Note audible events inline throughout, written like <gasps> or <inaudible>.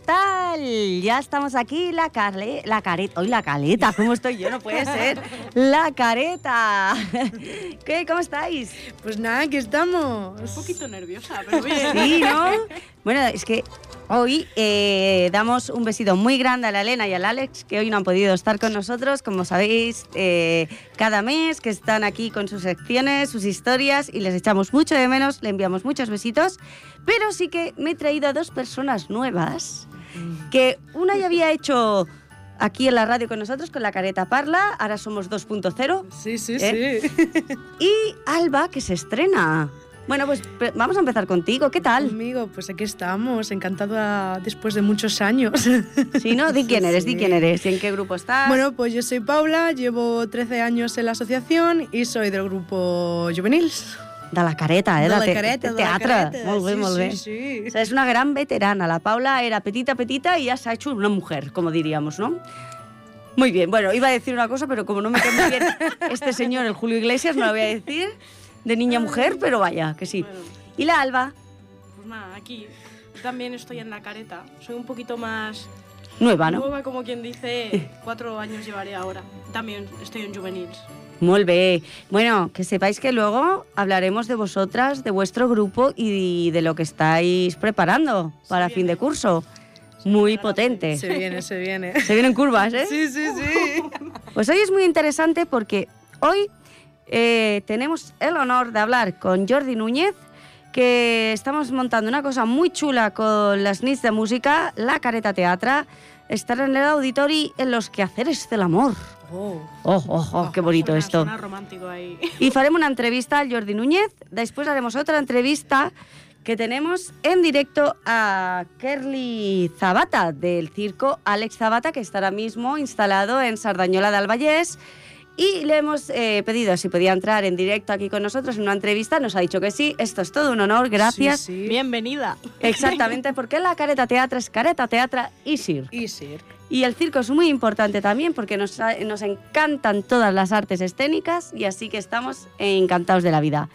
¿qué tal? Ya estamos aquí, la, carle, la careta. Hoy la caleta, ¿cómo estoy yo? No puede ser. La careta. <laughs> ¿Qué? ¿Cómo estáis? Pues nada, aquí estamos. Un poquito nerviosa, pero bien. <laughs> Sí, ¿no? Bueno, es que hoy eh, damos un besito muy grande a la Elena y al Alex, que hoy no han podido estar con nosotros, como sabéis, eh, cada mes, que están aquí con sus secciones, sus historias, y les echamos mucho de menos, le enviamos muchos besitos. Pero sí que me he traído a dos personas nuevas, que una ya había hecho aquí en la radio con nosotros, con la careta Parla, ahora somos 2.0, Sí, sí, ¿Eh? sí. <laughs> y Alba, que se estrena. Bueno, pues vamos a empezar contigo, ¿qué tal? Amigo, pues aquí estamos, encantada después de muchos años. Si no, di <laughs> quién eres, di Sí. quién eres, y en qué grupo estás. Bueno, pues yo soy Paula, llevo 13 años en la asociación y soy del grupo Juvenils. De la careta, eh? De la te- careta, de la teatre. careta, Molt bé, sí, molt bé. sí, sí. O sea, es una gran veterana. La Paula era petita, petita y ya se ha hecho una mujer, como diríamos, ¿no? Muy bien, bueno, iba a decir una cosa, pero como no me queda muy bien este señor, el Julio Iglesias, no lo voy a decir, de niña a mujer, pero vaya, que sí. Bueno, Y la Alba, pues nada, aquí también estoy en la careta. Soy un poquito más nueva, ¿no? nueva, como quien dice. Cuatro años llevaré ahora. También estoy en juveniles. Muy bien. Bueno, que sepáis que luego hablaremos de vosotras, de vuestro grupo y de lo que estáis preparando para fin de curso. Muy potente. Se viene, se viene. <laughs> Se vienen curvas, ¿eh? Sí, sí, sí. <laughs> Pues hoy es muy interesante porque hoy eh, tenemos el honor de hablar con Jordi Núñez, que estamos montando una cosa muy chula con las nits de música, la Careta Teatra, estar en el auditori en los quehaceres del amor. Oh. Oh, oh, oh, qué bonito Suena- esto. Suena romántico ahí. Y faremos una entrevista al Jordi Núñez, después haremos otra entrevista que tenemos en directo a Kerly Zabata del circo Alex Zabata, que está ahora mismo instalado en Sardañola de Albayés. Y le hemos eh, pedido si podía entrar en directo aquí con nosotros en una entrevista. Nos ha dicho que sí. Esto es todo un honor. Gracias. Sí, sí. Bienvenida. Exactamente, porque la careta teatra es careta teatra y sir. Y sí. Y el circo es muy importante también porque nos, nos encantan todas las artes escénicas y así que estamos encantados de la vida.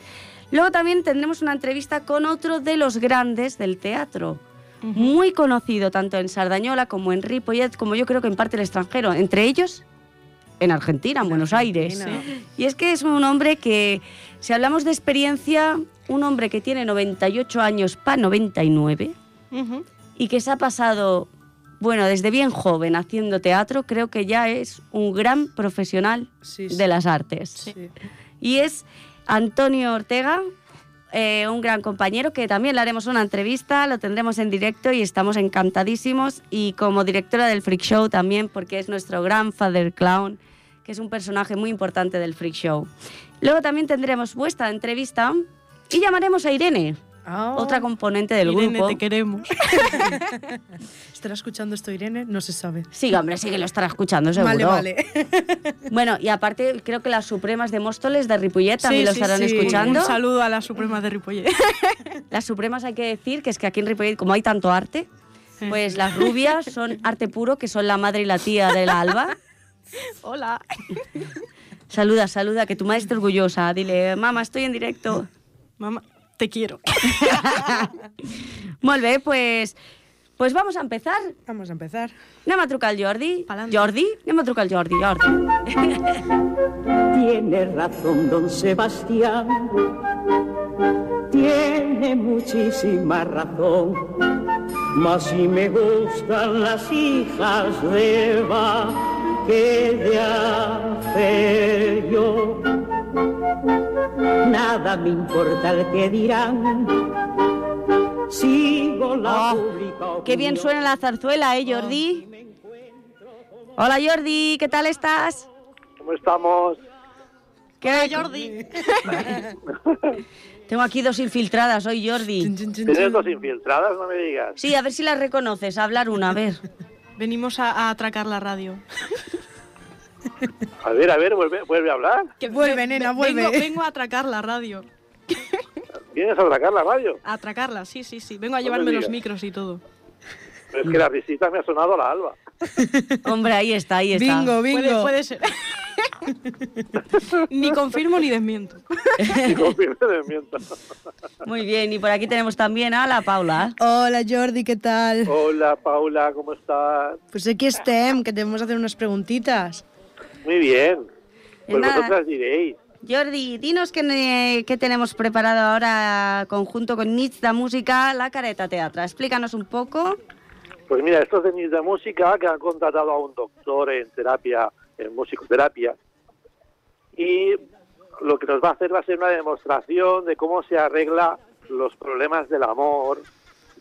Luego también tendremos una entrevista con otro de los grandes del teatro, muy conocido tanto en Sardañola como en Ripollet, como yo creo que en parte del extranjero, entre ellos en Argentina, en Buenos Aires. Y es que es un hombre que, si hablamos de experiencia, un hombre que tiene 98 años para 99 Ujú. y que se ha pasado, bueno, desde bien joven haciendo teatro, creo que ya es un gran profesional Sí, sí. de las artes. Sí. Y es Antonio Ortega, eh, un gran compañero que también le haremos una entrevista, lo tendremos en directo y estamos encantadísimos. Y como directora del Freak Show también, porque es nuestro gran Father Clown, que es un personaje muy importante del Freak Show. Luego también tendremos vuestra entrevista y llamaremos a Irene, Ah, otra componente del Irene, grupo. te queremos. <laughs> ¿Estará escuchando esto Irene? No se sabe. Sí, hombre, sí que lo estará escuchando, seguro. Vale, vale. <laughs> Bueno, y aparte, creo que las Supremas de Móstoles de Ripollet también Sí, lo estarán sí. escuchando. Un saludo a la Suprema de Ripollet. <laughs> Las Supremas hay que decir que es que aquí en Ripollet, como hay tanto arte, pues las rubias son arte puro, que son la madre y la tía de la Alba. Hola. Saluda, saluda, que tu madre esté orgullosa. Dile, mamá, estoy en directo. Mamá, te quiero. <laughs> Molt bé, pues, pues vamos a empezar. Vamos a empezar. Anem a trucar al Jordi. Pa'lante. Jordi? Anem a trucar al Jordi, Jordi. <laughs> Tiene razón don Sebastián, tiene muchísima razón, mas si me gustan las hijas de Eva, ¿qué de hacer yo? Nada me importa el que dirán, sigo la Oh, pública Qué bien suena la zarzuela, ¿eh, Jordi? Hola, Jordi, ¿qué tal estás? ¿Cómo estamos? ¿Qué Jordi. <laughs> Tengo aquí dos infiltradas hoy, Jordi. ¿Tienes dos infiltradas? No me digas. Sí, a ver si las reconoces. A hablar una, a ver. Venimos a, a atracar la radio. <laughs> A ver, a ver, vuelve, vuelve a hablar. Que Vuelve, ve- nena, ve- vuelve. Vengo, vengo a atracar la radio. ¿Vienes a atracar la radio? A atracarla, sí, sí, sí. Vengo a No llevarme los micros y todo. Pero es que la risita me ha sonado a la alba. <laughs> Hombre, ahí está, ahí está. Bingo, bingo. puede ser. <laughs> <laughs> ni confirmo ni desmiento. Y confirme de miento. Muy bien, y por aquí tenemos también a la Paula. Hola Jordi, ¿qué tal? Hola, Paula, ¿cómo estás? Pues aquí estem, que te vamos a hacer unas preguntitas. Muy bien. Pues nada. vosotras diréis. Jordi, dinos qué, qué tenemos preparado ahora conjunto con Nits da Música, la careta teatra. Explícanos un poco. Pues mira, estos de Nits de Música que han contratado a un doctor en terapia, en musicoterapia, y lo que nos va a hacer va a ser una demostración de cómo se arregla los problemas del amor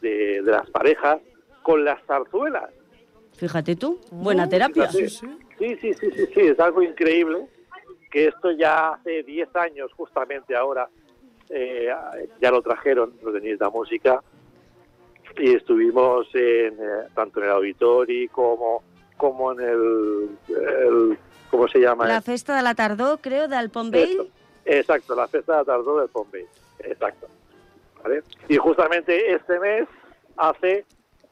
de, de las parejas con las zarzuelas. Fíjate tú, buena terapia. Sí, sí, sí, sí, sí, es algo increíble que esto ya hace 10 años, justamente ahora, eh, ya lo trajeron los de de Música y estuvimos en, eh, tanto en el auditorio como, como en el, el- ¿cómo se llama? La festa de la tardó, creo, del Pompey. Esto. Exacto, la fiesta de la tardó del Pompey. Exacto. ¿Vale? Y justamente este mes hace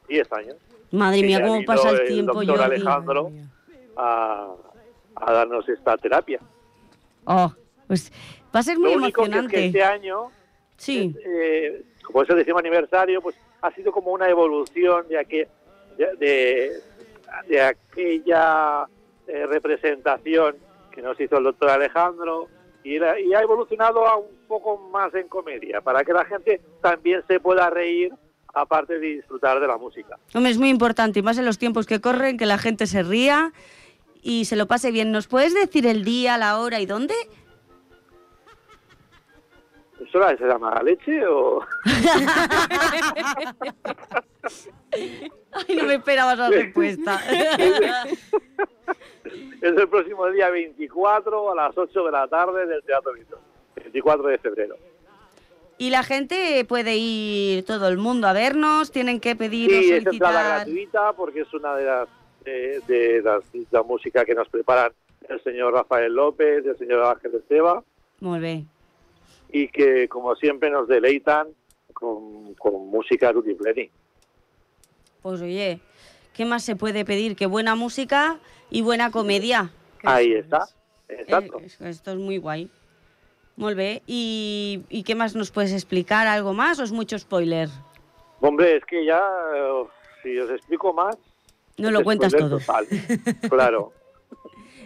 10 años Madre mía, cómo pasa el el tiempo, doctor Jordi. Alejandro a, a darnos esta terapia. Oh, pues va a ser muy Lo único que es emocionante. que este año, Sí, eh, como es el décimo aniversario, pues ha sido como una evolución de, aquel, de, de, de aquella eh, representación que nos hizo el doctor Alejandro y, la- y ha evolucionado a un poco más en comedia, para que la gente también se pueda reír, aparte de disfrutar de la música. hombre, es muy importante, y más en los tiempos que corren, que la gente se ría y se lo pase bien. ¿Nos puedes decir el día, la hora y dónde? ¿Eso la- se llama leche o...? <laughs> Ay, no me esperaba esa respuesta. <laughs> Es el próximo día 24 a las 8 de la tarde del Teatro Vito, 24 de febrero. Y la gente puede ir, todo el mundo, a vernos, tienen que pedir o Sí, es entrada solicitar... gratuita porque es una de las de, de las la música que nos preparan el señor Rafael López, el señor Ángel Esteba Muy bien. y que como siempre nos deleitan con, con música tutti pleni. Pues oye, ¿qué más se puede pedir que buena música y buena comedia? Ahí está, exacto. Esto es muy guay. Muy bien. ¿Y, ¿Y qué más nos puedes explicar? ¿Algo más o es mucho spoiler? Hombre, es que ya, eh, si os explico más... No lo cuentas todo. total. <laughs> Claro.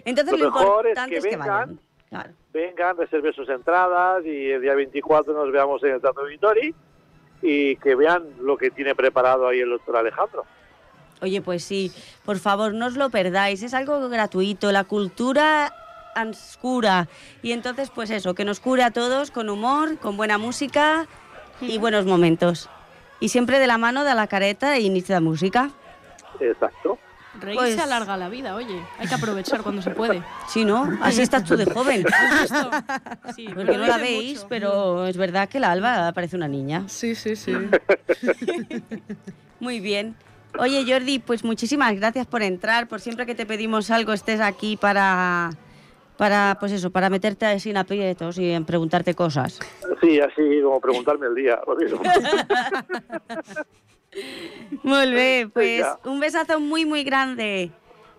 Entonces Lo mejor es que es que, vengan. vayan. Claro. vengan, reserven sus entradas y el día 24 nos veamos en el Teatro Vitori y que vean lo que tiene preparado ahí el doctor Alejandro. Oye, pues sí, por favor, no os lo perdáis, es algo gratuito, la cultura ens cura. Y entonces, pues eso, que nos cure a todos con humor, con buena música y buenos momentos. Y siempre de la mano de la careta y inicio de música. Exacto. Reírse Pues- alarga la vida, oye. Hay que aprovechar cuando se puede. <laughs> Sí, ¿no? Así estás tú de joven. ¿Has visto? Sí, Porque no la veis, mucho. pero es verdad que la Alba parece una niña. Sí, sí, sí. <laughs> Muy bien. Oye, Jordi, pues muchísimas gracias por entrar, por siempre que te pedimos algo estés aquí para, para pues eso, para meterte sin aprietos y en preguntarte cosas. Sí, así como preguntarme el día. lo mismo. <laughs> Muy bien, pues Venga. un besazo muy, muy grande.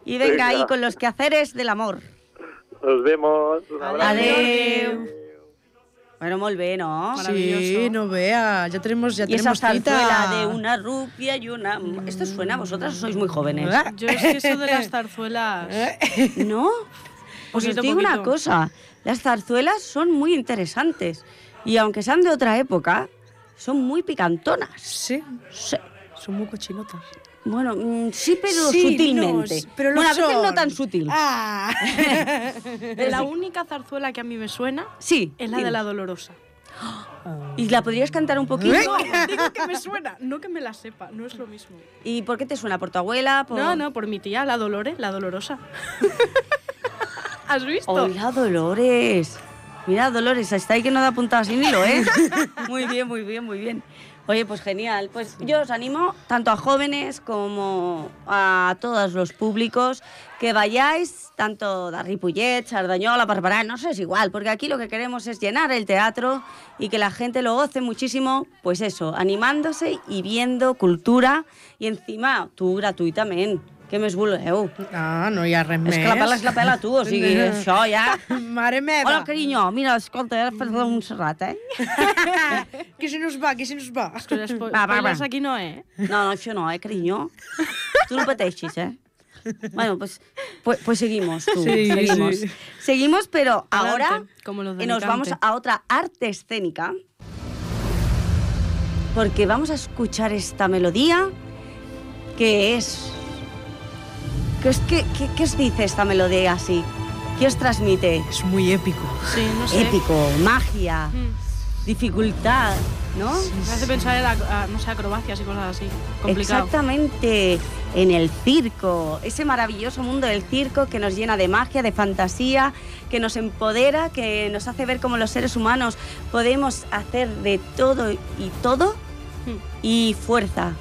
Y venga, Venga. ahí con los quehaceres del amor. Nos vemos. Un abrazo. Adeu. Bueno, bien, ¿no? Sí, no vea, ya tenemos, ya Y esa tenemos cita. zarzuela de una rupia y una... ¿Esto suena a vosotras o sois muy jóvenes? Yo es que eso de las zarzuelas. ¿No? Pues os Poquito, digo una cosa, las zarzuelas son muy interesantes y aunque sean de otra época, son muy picantonas. Sí, Sí. son muy cochinotas. Bueno, mm, sí, pero Sí, sutilmente. no, pero bueno, a veces no son. tan sutil. Ah. <laughs> La única zarzuela que a mí me suena Sí. es la de la dolorosa. <gasps> ¿Y la podrías cantar un poquito? No, digo que me suena, no que me la sepa, no es lo mismo. ¿Y por qué te suena? ¿Por tu abuela? Por... No, no, por mi tía, la Dolores, la dolorosa. <laughs> ¿Has visto? Hola, Dolores. Mira, Dolores, está ahí que no da puntada sin hilo, ¿eh? <laughs> muy bien, muy bien, muy bien. Oye, pues genial. Pues yo os animo, tanto a jóvenes como a todos los públicos, que vayáis, tanto a Ripollet, Sardañola, Barbará, no sé, es igual, porque aquí lo que queremos es llenar el teatro y que la gente lo goce muchísimo, pues eso, animándose y viendo cultura y encima tú gratuitamente. Què més voleu? Ah, no hi ha res més. És que la pela és la pela, tu, o sigui, <laughs> això ja... Mare meva. Hola, carinyo, mira, escolta, ara fas de Montserrat, eh? <laughs> Que se nos va, que se nos va. Que les spo- Va, va, va. aquí no, eh? No, no, això no, eh, carinyo? Tu no pateixis, eh? Bueno, pues, pues, pues seguimos, tú. Sí, seguimos. sí. Seguimos, pero ahora Adelante, como de eh, nos vamos a otra arte escénica. Porque vamos a escuchar esta melodía que es... ¿Qué, es, qué, qué- qué os dice esta melodía así? ¿Qué os transmite? Es muy épico. Sí, no sé. Épico, magia, Mm. dificultad, ¿no? Me hace pensar en, la- no sé, acrobacias y cosas así. Complicado. Exactamente, en el circo, ese maravilloso mundo del circo que nos llena de magia, de fantasía, que nos empodera, que nos hace ver cómo los seres humanos podemos hacer de todo y todo Mm. y fuerza,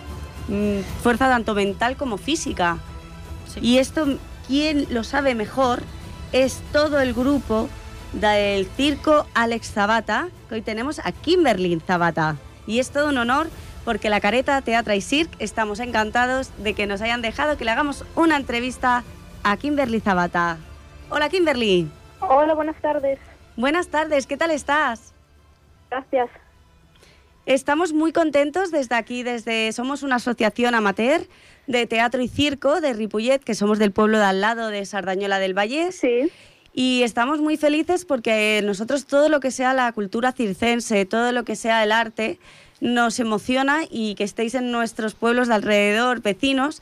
mm, fuerza tanto mental como física. Sí. Y esto, quien lo sabe mejor es todo el grupo del circo Alex Zabata, que hoy tenemos a Kimberly Zabata. Y es todo un honor porque la careta Teatra y Cirque estamos encantados de que nos hayan dejado que le hagamos una entrevista a Kimberly Zabata. Hola Kimberly, Hola, buenas tardes. buenas tardes, ¿qué tal estás? Gracias. Estamos muy contentos desde aquí, desde somos una asociación amateur de teatro y circo de Ripollet, que somos del pueblo de al lado de Sardañola del Valle. Sí, Y estamos muy felices porque nosotros todo lo que sea la cultura circense, todo lo que sea el arte, nos emociona y que estéis en nuestros pueblos de alrededor, vecinos,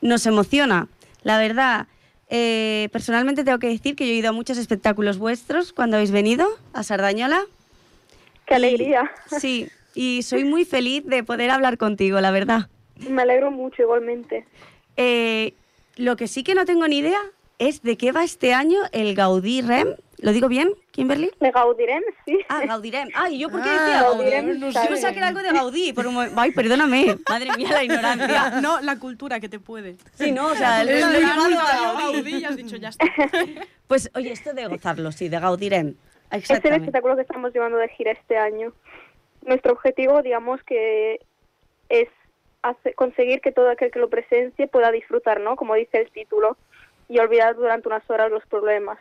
nos emociona. La verdad, eh, personalmente tengo que decir que yo he ido a muchos espectáculos vuestros cuando habéis venido a Sardañola. qué Y- alegría. Sí, y soy muy feliz de poder hablar contigo, la verdad. Me alegro mucho igualmente. Eh, lo que sí que no tengo ni idea es de qué va este año el Gaudí Rem. ¿Lo digo bien, Kimberly? ¿Me gaudirem? Sí. Ah, Gaudirem. Ay, ¿yo por qué Ah, decía Gaudí? Gaudirem, Yo está pensaba que era bien. algo de Gaudí. Por un. Ay, perdóname. Madre mía, la ignorancia. <laughs> No, la cultura que te puede. Sí, no, o sea, Lo lo he he llamado a Gaudí. Gaudí y has dicho ya está. <laughs> Pues, oye, esto de gozarlo, sí, de Gaudirem. Es el espectáculo que estamos llevando de gira este año. Nuestro objetivo, digamos que es conseguir que todo aquel que lo presencie pueda disfrutar, ¿no? Como dice el título, y olvidar durante unas horas los problemas,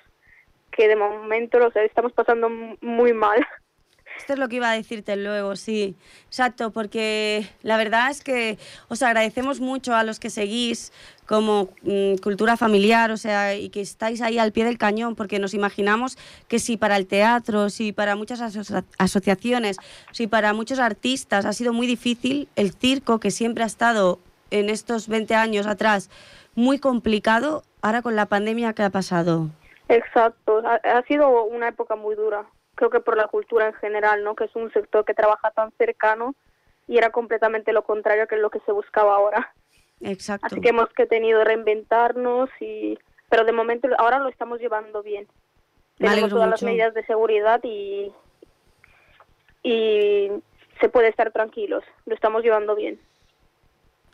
que de momento los estamos pasando muy mal. <laughs> Esto es lo que iba a decirte luego, sí. Exacto, porque la verdad es que os agradecemos mucho a los que seguís como mm, cultura familiar, o sea, y que estáis ahí al pie del cañón, porque nos imaginamos que si para el teatro, si para muchas aso- asociaciones, si para muchos artistas ha sido muy difícil, el circo, que siempre ha estado en estos 20 años atrás muy complicado, ahora con la pandemia que ha pasado. Exacto, ha, ha sido una época muy dura, creo que por la cultura en general, ¿no? Que es un sector que trabaja tan cercano y era completamente lo contrario que lo que se buscaba ahora. Exacto. Así que hemos que tenido reinventarnos y pero de momento ahora lo estamos llevando bien. Me Tenemos todas las medidas de seguridad y y se puede estar tranquilos. Lo estamos llevando bien.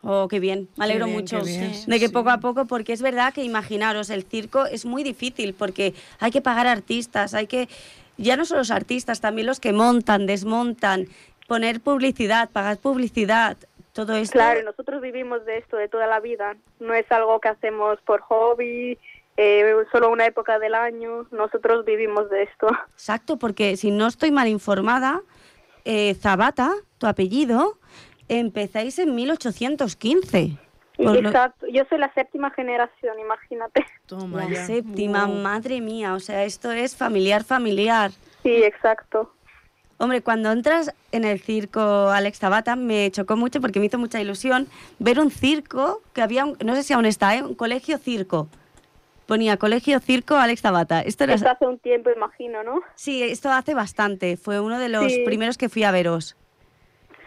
Oh, qué bien, me alegro bien, mucho qué bien. Sí, de que sí. poco a poco, porque es verdad que imaginaros, el circo es muy difícil porque hay que pagar artistas, hay que, ya no solo los artistas, también los que montan, desmontan, poner publicidad, pagar publicidad, todo esto. Claro, nosotros vivimos de esto de toda la vida. No es algo que hacemos por hobby, eh, solo una época del año. Nosotros vivimos de esto. Exacto, porque si no estoy mal informada, eh, Zabata, tu apellido, empezáis en 1815. Por lo- Exacto. Yo soy la séptima generación, imagínate. Toma la ya. séptima, madre mía, o sea, esto es familiar, familiar. Sí, exacto. Hombre, cuando entras en el circo Alex Tabata me chocó mucho porque me hizo mucha ilusión ver un circo que había, un- no sé si aún está, ¿eh? un colegio circo. Ponía colegio circo Alex Tabata. Esto era, Esto hace un tiempo, imagino, ¿no? sí, esto hace bastante. Fue uno de los Sí. primeros que fui a veros.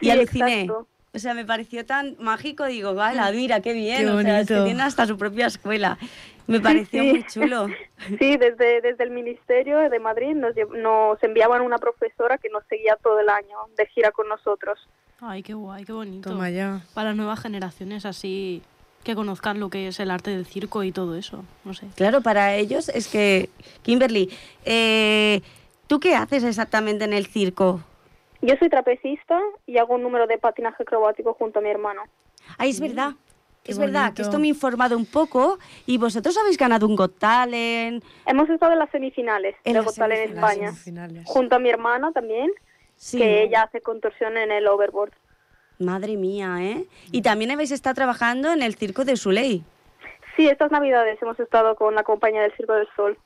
Y Sí, aluciné. exacto. O sea, me pareció tan mágico. Digo, ¡Hala, mira, qué bien! Qué o sea, es que bonito. tiene hasta su propia escuela. <laughs> Me pareció sí. muy chulo. <laughs> Sí, desde, desde el Ministerio de Madrid nos, nos enviaban una profesora que nos seguía todo el año de gira con nosotros. Ay, qué guay, qué bonito. Toma ya. Para las nuevas generaciones así que conozcan lo que es el arte del circo y todo eso. No sé. Claro, para ellos es que, Kimberly, eh, ¿tú qué haces exactamente en el circo? Yo soy trapecista y hago un número de patinaje acrobático junto a mi hermano. Ay, es verdad. Qué es verdad que esto me he informado un poco y vosotros habéis ganado un Got Talent. Hemos estado en las semifinales En de las Got Talent en España, junto a mi hermana también, Sí. que ella hace contorsión en el overboard. Madre mía, ¿eh? Y también habéis estado trabajando en el circo de Soleil. Sí, estas navidades hemos estado con la compañía del Circo del Sol.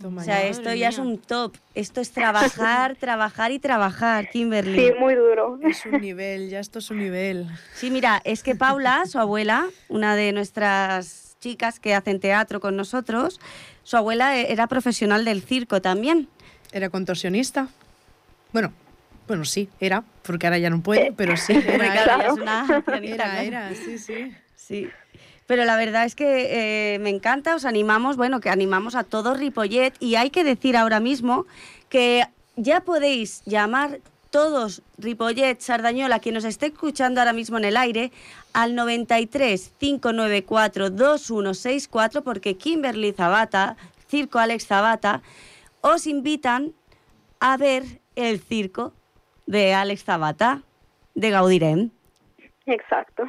Toma O sea, ya. esto ya es un top. Esto es trabajar, <laughs> trabajar y trabajar, Kimberly. Sí, muy duro. Es un nivel, ya esto es un nivel. Sí, mira, es que Paula, su abuela, una de nuestras chicas que hacen teatro con nosotros, su abuela era profesional del circo también. Era contorsionista. Bueno, bueno, sí, era, porque ahora ya no puede, pero sí, era, <laughs> claro, era, una era, claro. era, sí, sí. Sí. Pero la verdad es que eh, me encanta, os animamos, bueno, que animamos a todo Ripollet y hay que decir ahora mismo que ya podéis llamar todos Ripollet, Sardañola, quien nos esté escuchando ahora mismo en el aire, al 93 594 2164 porque Kimberly Zabata, Circo Alex Zabata, os invitan a ver el circo de Alex Zabata de Gaudirem. Exacto.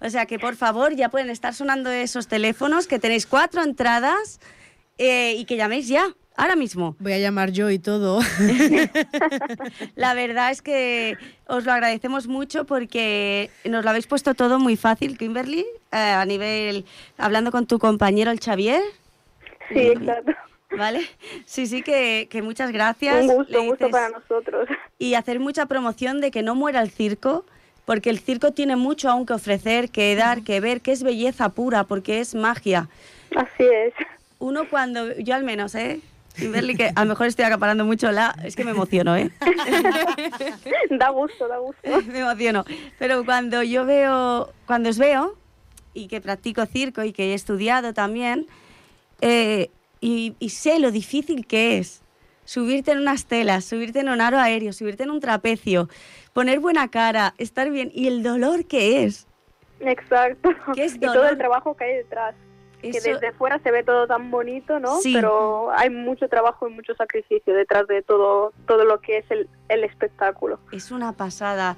O sea que por favor ya pueden estar sonando esos teléfonos, que tenéis cuatro entradas eh, y que llaméis ya, ahora mismo. Voy a llamar yo y todo. <laughs> <laughs> La verdad es que os lo agradecemos mucho porque nos lo habéis puesto todo muy fácil, Kimberly, eh, a nivel, hablando con tu compañero el Xavier, Sí, exacto. ¿vale? Sí, sí, que, que muchas gracias. Un gusto, un gusto para nosotros. y hacer mucha promoción de que no muera el circo, porque el circo tiene mucho aún que ofrecer, que dar, que ver, que es belleza pura, porque es magia. Así es. Uno cuando, yo al menos, ¿eh? Kimberly, que a lo mejor estoy acaparando mucho la... Es que me emociono, ¿eh? <laughs> Da gusto, da gusto. <laughs> me emociono. Pero cuando yo veo, cuando os veo, y que practico circo y que he estudiado también, eh, y, y sé lo difícil que es subirte en unas telas, subirte en un aro aéreo, subirte en un trapecio, poner buena cara, estar bien, y el dolor que es. Exacto. ¿Qué es <laughs> y todo dolor? el trabajo que hay detrás. Que Eso- desde fuera se ve todo tan bonito, ¿no? Sí. Pero hay mucho trabajo y mucho sacrificio detrás de todo, todo lo que es el, el espectáculo. Es una pasada.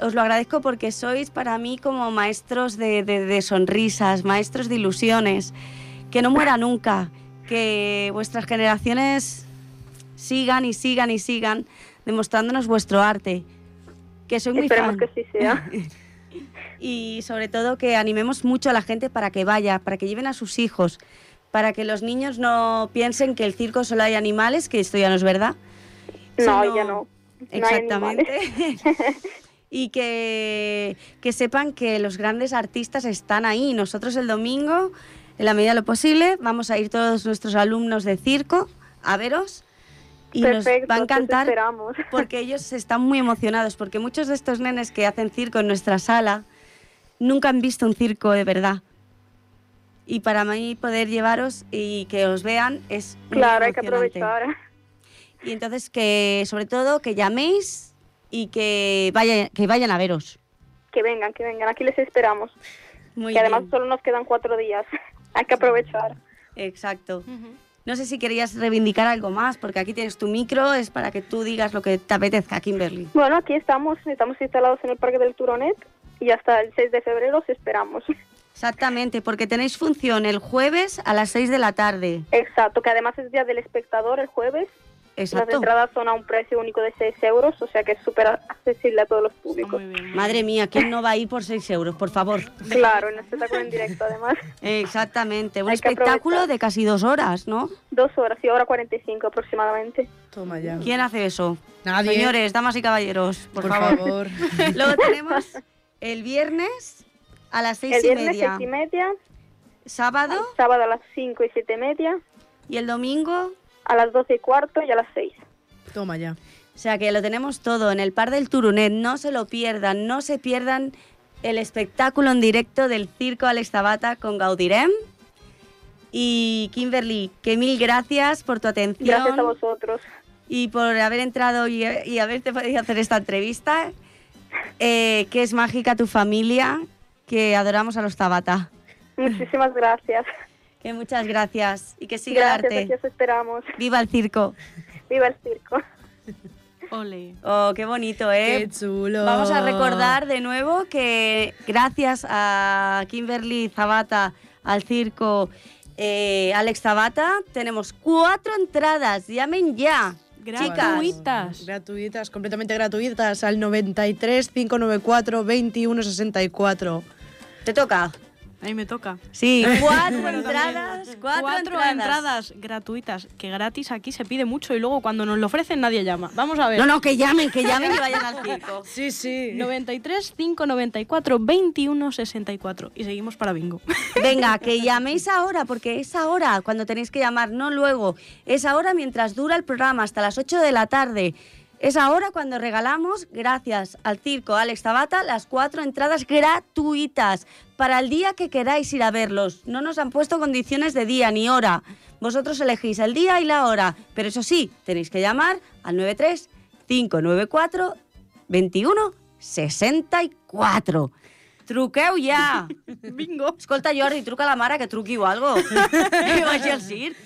Os lo agradezco porque sois para mí como maestros de, de- de sonrisas, maestros de ilusiones. Que no muera nunca, que vuestras generaciones sigan y sigan y sigan demostrándonos vuestro arte. Que soy muy Esperemos fan. que sí sea. <laughs> Y sobre todo que animemos mucho a la gente para que vaya, para que lleven a sus hijos, para que los niños no piensen que el circo solo hay animales, que esto ya no es verdad. No, sino- ya no. Exactamente. <laughs> y que, que sepan que los grandes artistas están ahí. Nosotros el domingo, en la medida de lo posible, vamos a ir todos nuestros alumnos de circo a veros. Y Perfecto, nos va a encantar <laughs> porque ellos están muy emocionados, porque muchos de estos nenes que hacen circo en nuestra sala nunca han visto un circo de verdad. Y para mí poder llevaros y que os vean es muy Claro, hay que aprovechar. Y entonces que, sobre todo, que llaméis y que vayan, que vayan a veros. Que vengan, que vengan. Aquí les esperamos. Muy que además bien. solo nos quedan cuatro días. <laughs> hay que aprovechar. Exacto. No sé si querías reivindicar algo más, porque aquí tienes tu micro, es para que tú digas lo que te apetezca, Kimberly. Bueno, aquí estamos. Estamos instalados en el Parque del Turonet y hasta el 6 de febrero os esperamos. Exactamente, porque tenéis función el jueves a las 6 de la tarde. Exacto, que además es Día del Espectador el jueves. Las Exacto. entradas son a un precio único de 6 euros, o sea que es súper accesible a todos los públicos. Madre mía, ¿quién no va a ir por 6 euros, por favor? <laughs> Claro, en el espectáculo en directo además. Exactamente, un espectáculo aprovechar. de casi dos horas, ¿no? Dos horas y hora 45 aproximadamente. Toma ya. ¿Quién hace eso? Nadie. Señores, damas y caballeros, por, Por favor. favor. <laughs> Luego tenemos el viernes a las seis El y viernes media, 6 y media, sábado sábado a las 5 y 7 y media, y el domingo. A las 12 y cuarto y a las 6. Toma ya. O sea que lo tenemos todo en el Par del Turunet. No se lo pierdan, no se pierdan el espectáculo en directo del Circo Alex Zabata con Gaudirem. Y Kimberly, que mil gracias por tu atención Gracias a vosotros. y por haber entrado y, y haberte podido hacer esta entrevista. Eh, que es mágica tu familia, que adoramos a los Zabata. Muchísimas gracias. Que muchas gracias y que siga Gracias, el arte. os esperamos. ¡Viva el circo! Viva el circo. Ole. Oh, qué bonito, ¿eh? Qué chulo. Vamos a recordar de nuevo que gracias a Kimberly Zabata, al circo eh, Alex Zabata, tenemos cuatro entradas. Llamen ya. Gratuitas. Gratuitas, completamente gratuitas al 93 594 2164. Te toca. Ahí me toca. Sí, <laughs> cuatro entradas. Cuatro, Cuatro entradas. entradas gratuitas, que gratis aquí se pide mucho y luego cuando nos lo ofrecen nadie llama. Vamos a ver. No, no, que llamen, que llamen y <laughs> vayan al circo. Sí, sí. 93 594 21 64 y seguimos para bingo. <laughs> Venga, que llaméis ahora, porque es ahora cuando tenéis que llamar, no luego. Es ahora mientras dura el programa, hasta las 8 de la tarde. Es ahora cuando regalamos, gracias al circo Alex Tabata, las cuatro entradas gratuitas para el día que queráis ir a verlos. No nos han puesto condiciones de día ni hora. Vosotros elegís el día y la hora. Pero eso sí, tenéis que llamar al 93 594 21 64. Truqueu ja! <laughs> bingo. Escolta, Jordi, truca a la mare que truqui o algo. <laughs> que vagi al circ.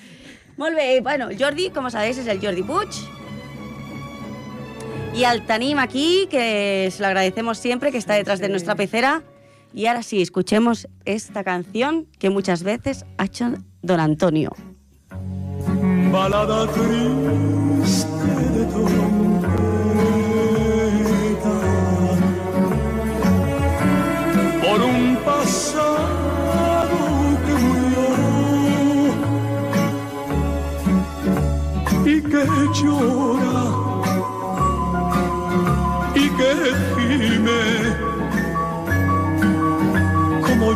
Molt bé, bueno, el Jordi, com sabéis, és el Jordi Puig. Y al tenim aquí, que se lo agradecemos siempre, que está detrás de nuestra pecera. Y ahora sí, escuchemos esta canción que muchas veces ha hecho don Antonio. balada triste de trompeta por un pasado que murió y que llora que gime como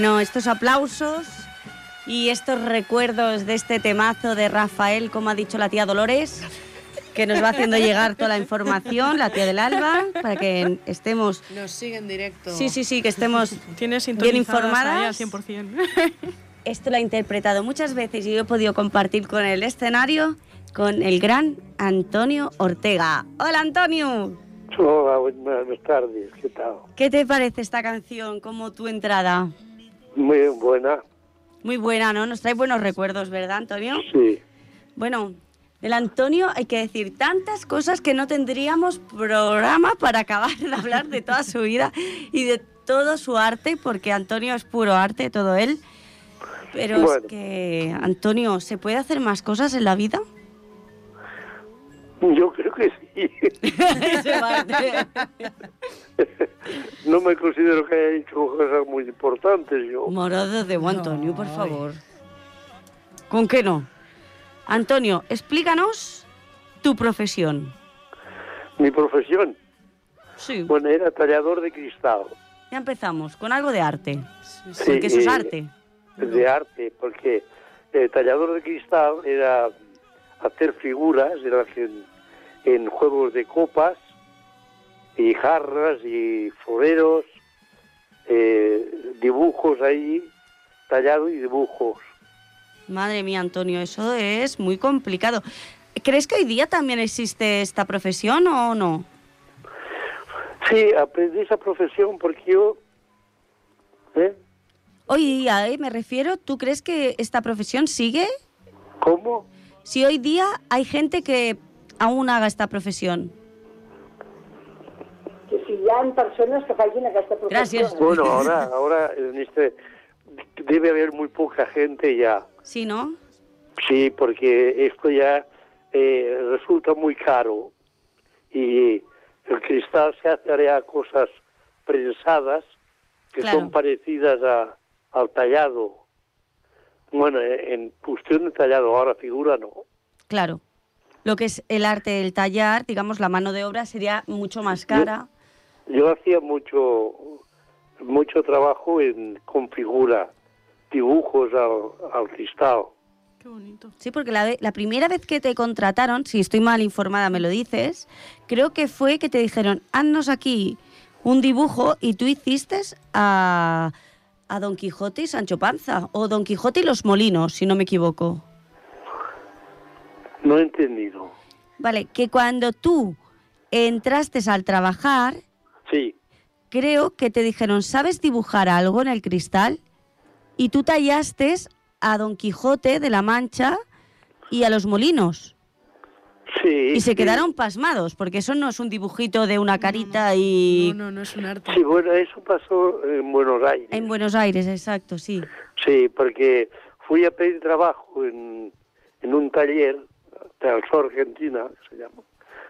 Bueno, estos aplausos y estos recuerdos de este temazo de Rafael, como ha dicho la tía Dolores, que nos va haciendo llegar toda la información, la tía del Alba, para que estemos... Nos sigue en directo. Sí, sí, sí, que estemos bien informadas. Al 100%. Esto lo ha interpretado muchas veces y yo he podido compartir con el escenario con el gran Antonio Ortega. Hola Antonio, Hola, buenas tardes, ¿qué tal? ¿qué te parece esta canción como tu entrada? Muy buena, Muy buena, ¿no? Nos trae buenos recuerdos, ¿verdad Antonio? sí. Bueno, del Antonio hay que decir tantas cosas que no tendríamos programa para acabar de hablar de toda su vida y de todo su arte, porque Antonio es puro arte, todo él. Pero es que, Antonio, ¿se puede hacer más cosas en la vida? <laughs> Yo creo que sí. No me considero que haya hecho cosas muy importantes yo. Morado de Antonio, por favor. ¿Con qué no? Antonio, explícanos tu profesión. Mi profesión, Sí, bueno, era tallador de cristal. ya empezamos, con algo de arte. Sí, Porque eso es eh, arte. De arte, porque el tallador de cristal era hacer figuras era en, en juegos de copas y jarras y floreros, eh, dibujos ahí, tallado y dibujos. Madre mía, Antonio, eso es muy complicado. ¿Crees que hoy día también existe esta profesión o no? Sí, aprendí esa profesión porque yo... ¿eh? Hoy día, ¿eh? me refiero, ¿tú crees que esta profesión sigue? ¿Cómo? Si hoy día hay gente que aún haga esta profesión. que si hi ha persones que facin aquesta professió. Gràcies. Bueno, <laughs> ahora, ahora en este debe haber muy poca gente ya. Sí, ¿no? Sí, porque esto ya eh, resulta muy caro y el cristal se hace a cosas prensadas que Claro. son parecidas a, al tallado. Bueno, eh, en cuestión de tallado, ahora figura no. Claro. Lo que es el arte del tallar, digamos, la mano de obra sería mucho más cara. Yo hacía mucho mucho trabajo en con figura, dibujos al, al cristal. Qué bonito. Sí, porque la, la primera vez que te contrataron, si estoy mal informada me lo dices, creo que fue que te dijeron, haznos aquí un dibujo y tú hiciste a, a Don Quijote y Sancho Panza, o Don Quijote y los Molinos, si no me equivoco. No he entendido. Vale, que cuando tú entraste al trabajar, Sí, creo que te dijeron, ¿sabes dibujar algo en el cristal? Y tú tallaste a Don Quijote de la Mancha y a los Molinos. sí. Y se sí. quedaron pasmados, porque eso no es un dibujito de una carita y... No, no, no es un arte. Sí, bueno, eso pasó en Buenos Aires. En Buenos Aires, exacto, sí. Sí, porque fui a pedir trabajo en, en un taller, Talso Argentina, se, llama,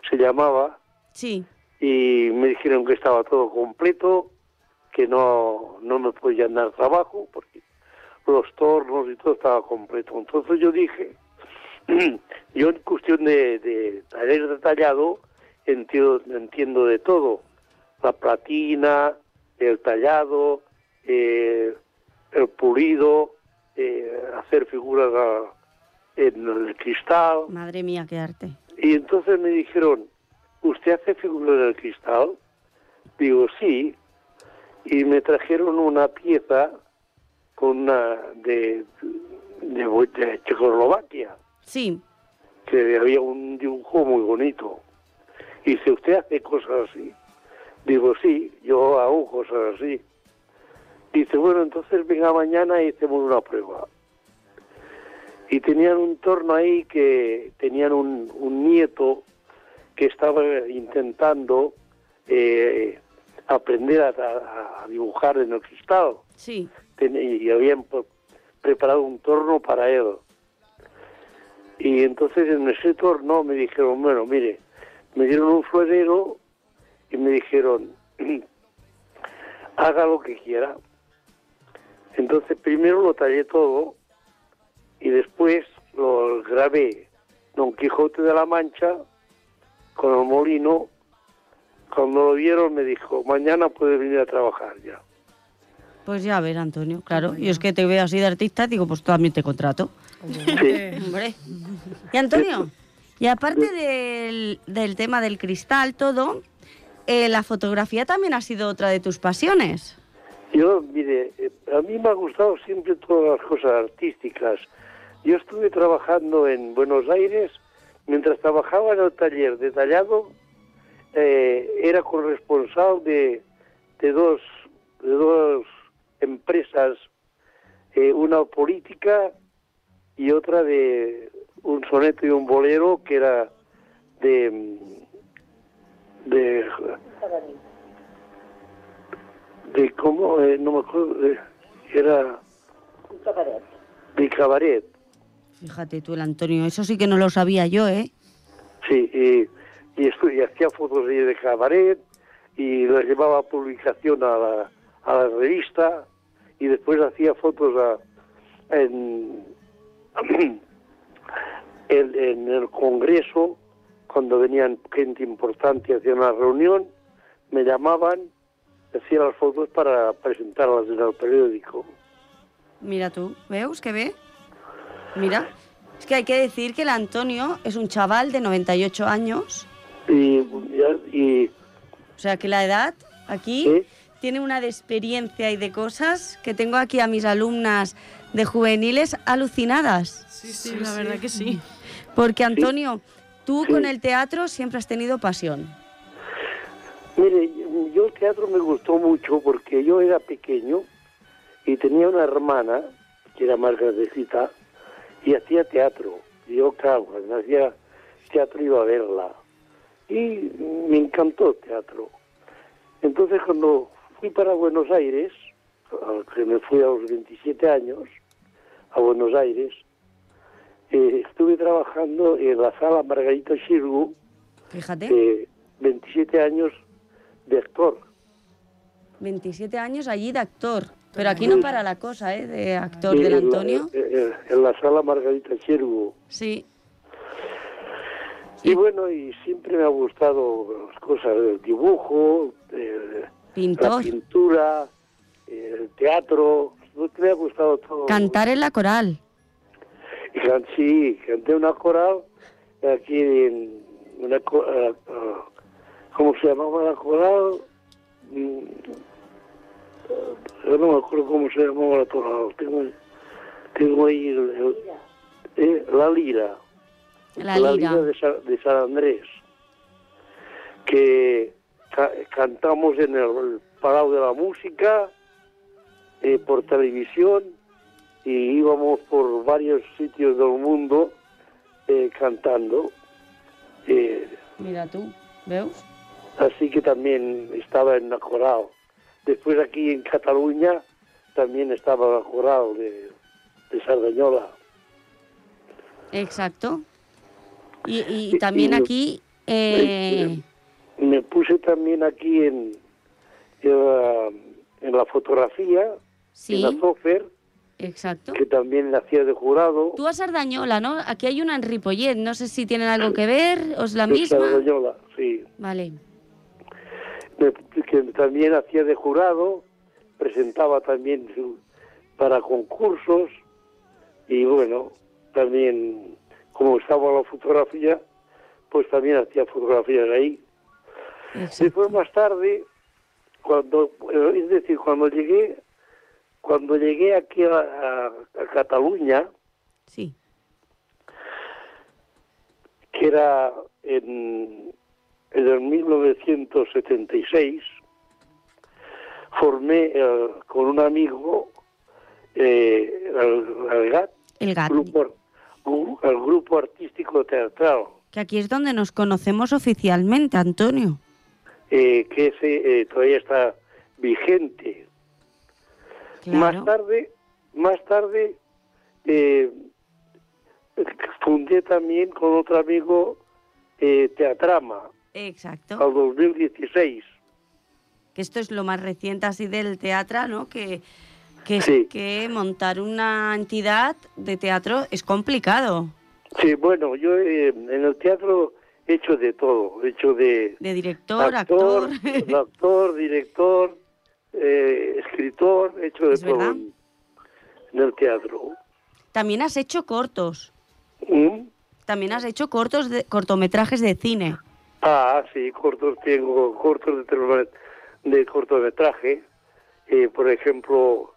se llamaba, Sí, y me dijeron que estaba todo completo, que no, no me podían dar trabajo, porque los tornos y todo estaba completo. Entonces yo dije, <clears throat> yo en cuestión de, de taller detallado entiendo, entiendo de todo, la platina, el tallado, eh, el pulido, eh, hacer figuras a- en el cristal. madre mía, qué arte. Y entonces me dijeron, ¿usted hace figuras en el cristal? Digo, sí. Y me trajeron una pieza con una de, de, de Checoslovaquia, Sí, que había un dibujo muy bonito. Y dice, ¿usted hace cosas así? Digo, sí, yo hago cosas así. Dice, bueno, entonces venga mañana y hacemos una prueba. Y tenían un torno ahí que tenían un, un nieto que estaba intentando eh, aprender a, dibujar en el cristal sí. ten- y habían pre- preparado un torno para él. Y entonces en ese torno me dijeron, bueno, mire, me dieron un florero y me dijeron, <clears throat> haga lo que quiera. Entonces primero lo tallé todo y después lo grabé Don Quijote de la Mancha con el molino. Cuando lo vieron me dijo, mañana puede venir a trabajar ya. Pues ya a ver, Antonio, claro. Y es que te veo así de artista, digo, pues también te contrato. Obviamente. Hombre. Y Antonio, y aparte del, del tema del cristal, todo, eh, la fotografía también ha sido otra de tus pasiones. Yo, mire, eh, a mí me ha gustado siempre todas las cosas artísticas. Yo estuve trabajando en Buenos Aires, mientras trabajaba en el taller de tallado, eh, era corresponsal de, de dos de dos empresas, eh, una política y otra de un soneto y un bolero que era de de de cómo eh, no me acuerdo era Un cabaret. de cabaret Fíjate tú, el Antonio, eso sí que no lo sabía yo, ¿eh? sí y, y, estu- y hacía fotos de, de cabaret y las llevaba a publicación a la, a la revista y después hacía fotos a, en, <clears throat> en, en el congreso cuando venían gente importante hacían una reunión me llamaban hacía las fotos para presentarlas en el periódico Mira tú, ¿veus que ve? Mira, es que hay que decir que el Antonio es un chaval de 98 años, y, y o sea que la edad aquí Sí. tiene una de experiencia y de cosas que tengo aquí a mis alumnas de juveniles alucinadas. Sí, Sí, la verdad que sí. Porque Antonio, tú Sí. con el teatro siempre has tenido pasión. Mire, yo el teatro me gustó mucho porque yo era pequeño y tenía una hermana que era más grandecita y hacía teatro. Y yo, claro, cuando hacía teatro iba a verla. Y me encantó el teatro. Entonces cuando fui para Buenos Aires, que me fui a los 27 años, a Buenos Aires, eh, estuve trabajando en la sala Margarita Xirgu, Fíjate, eh, 27 años de actor. 27 años allí de actor. Pero aquí no para la cosa, ¿eh? De actor Sí, del en la- Antonio. En, la sala Margarita Chergo. Sí, Y bueno, y siempre me ha gustado las cosas del dibujo, de la pintura, el teatro, me ha gustado todo. Cantar en la coral. Sí, canté una coral aquí en una ah, ¿cómo se llamaba la coral? Yo no me acuerdo cómo se llamaba la coral. Tengo, tengo ahí el- el- eh, la lira. La lira. de, Sa- de San Andrés. Que ca- cantamos en el Palau de la Música, eh, por televisión, y íbamos por varios sitios del mundo eh, cantando. Mira tú, ¿veus? así que también estaba en la coral. Después aquí en Cataluña también estaba coral de, de Sardañola. Exacto. Y, y también y- aquí... eh, Me puse también aquí en, en, la, en la fotografía, en sí, la software, exacto. que también la hacía de jurado. Tú a Sardañola, ¿no? Aquí hay una en Ripollet, no sé si tienen algo que ver, o es la de misma. Sardañola, sí. Vale. Que también hacía de jurado, presentaba también su- para concursos y bueno, también como estaba la fotografía, pues también hacía fotografías ahí. Después más tarde, cuando, es decir, cuando llegué, cuando llegué aquí a, a- a Cataluña, Sí. que era en, en el 1976, formé eh, con un amigo eh, el, el GAT, El GAT. grupo, gru- el grupo artístico teatral, Que aquí es donde nos conocemos oficialmente, Antonio. eh, que ese eh, todavía está vigente. Más tarde, más tarde eh, fundé también con otro amigo Teatrama, Exacto. al 2016. Que esto es lo más reciente así del teatro, ¿no? Que, que, es Sí. que montar una entidad de teatro es complicado. Sí, bueno, yo eh, en el teatro he hecho de todo, he hecho de De director, actor, actor. actor, director, eh, escritor, he hecho de Es todo verdad. en, en el teatro. También has hecho cortos. ¿Mm? También has hecho cortos de, cortometrajes de cine. Ah, sí, cortos tengo, cortos de, de cortometraje, eh, por ejemplo,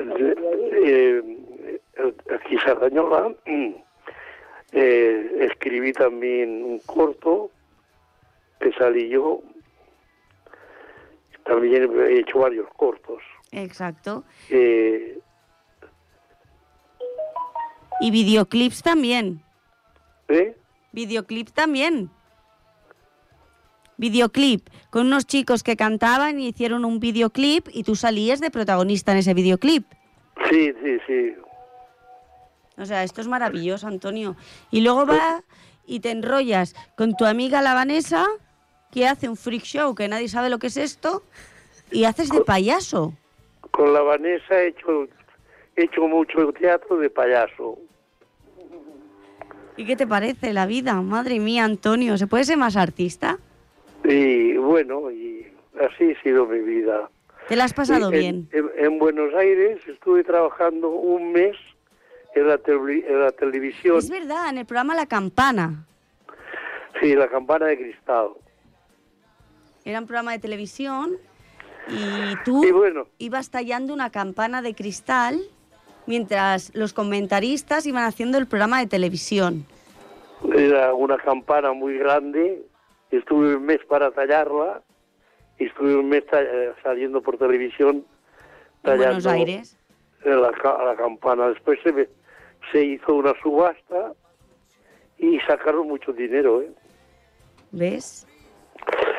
eh, eh, aquí Sardañola, <clears throat> eh, escribí también un corto que salí yo, también he hecho varios cortos. Exacto. Eh, Y videoclips también. Videoclip también. Videoclip con unos chicos que cantaban y hicieron un videoclip y tú salías de protagonista en ese videoclip. Sí, sí, sí. O sea, esto es maravilloso, Antonio. Y luego va y te enrollas con tu amiga la Vanessa, que hace un freak show que nadie sabe lo que es esto, y haces de payaso. Con la Vanessa he hecho, he hecho mucho teatro de payaso. ¿Y qué te parece la vida? Madre mía, Antonio, ¿se puede ser más artista? Y bueno, y así ha sido mi vida. ¿Te la has pasado En- bien? En, en Buenos Aires estuve trabajando un mes en la, en la televisión, Es verdad, en el programa La Campana. sí, la campana de cristal. Era un programa de televisión y tú Y bueno, ibas tallando una campana de cristal mientras los comentaristas iban haciendo el programa de televisión. era una campana muy grande, estuve un mes para tallarla, estuve un mes saliendo por televisión tallando Buenos Aires. la, ca- la campana. Después se, me- se hizo una subasta y sacaron mucho dinero, ¿eh? ¿Ves?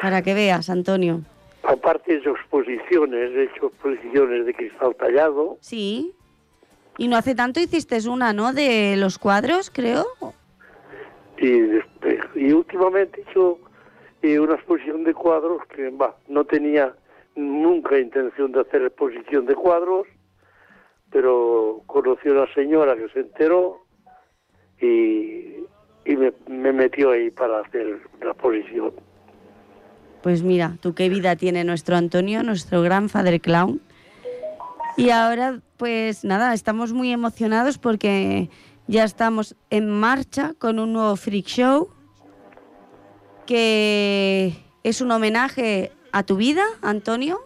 Para que veas, Antonio. Aparte hecho exposiciones, he hecho exposiciones de cristal tallado. Sí. Y no hace tanto hiciste una, ¿no? De los cuadros, creo. Y, después- y últimamente he hecho eh, una exposición de cuadros que va, no tenía nunca intención de hacer exposición de cuadros, pero conocí a una señora que se enteró y, y me, me metió ahí para hacer la posición. Pues mira, tú qué vida tiene nuestro Antonio, nuestro gran Father Clown. Y ahora, pues nada, estamos muy emocionados porque ya estamos en marcha con un nuevo freak show que es un homenaje a tu vida, Antonio.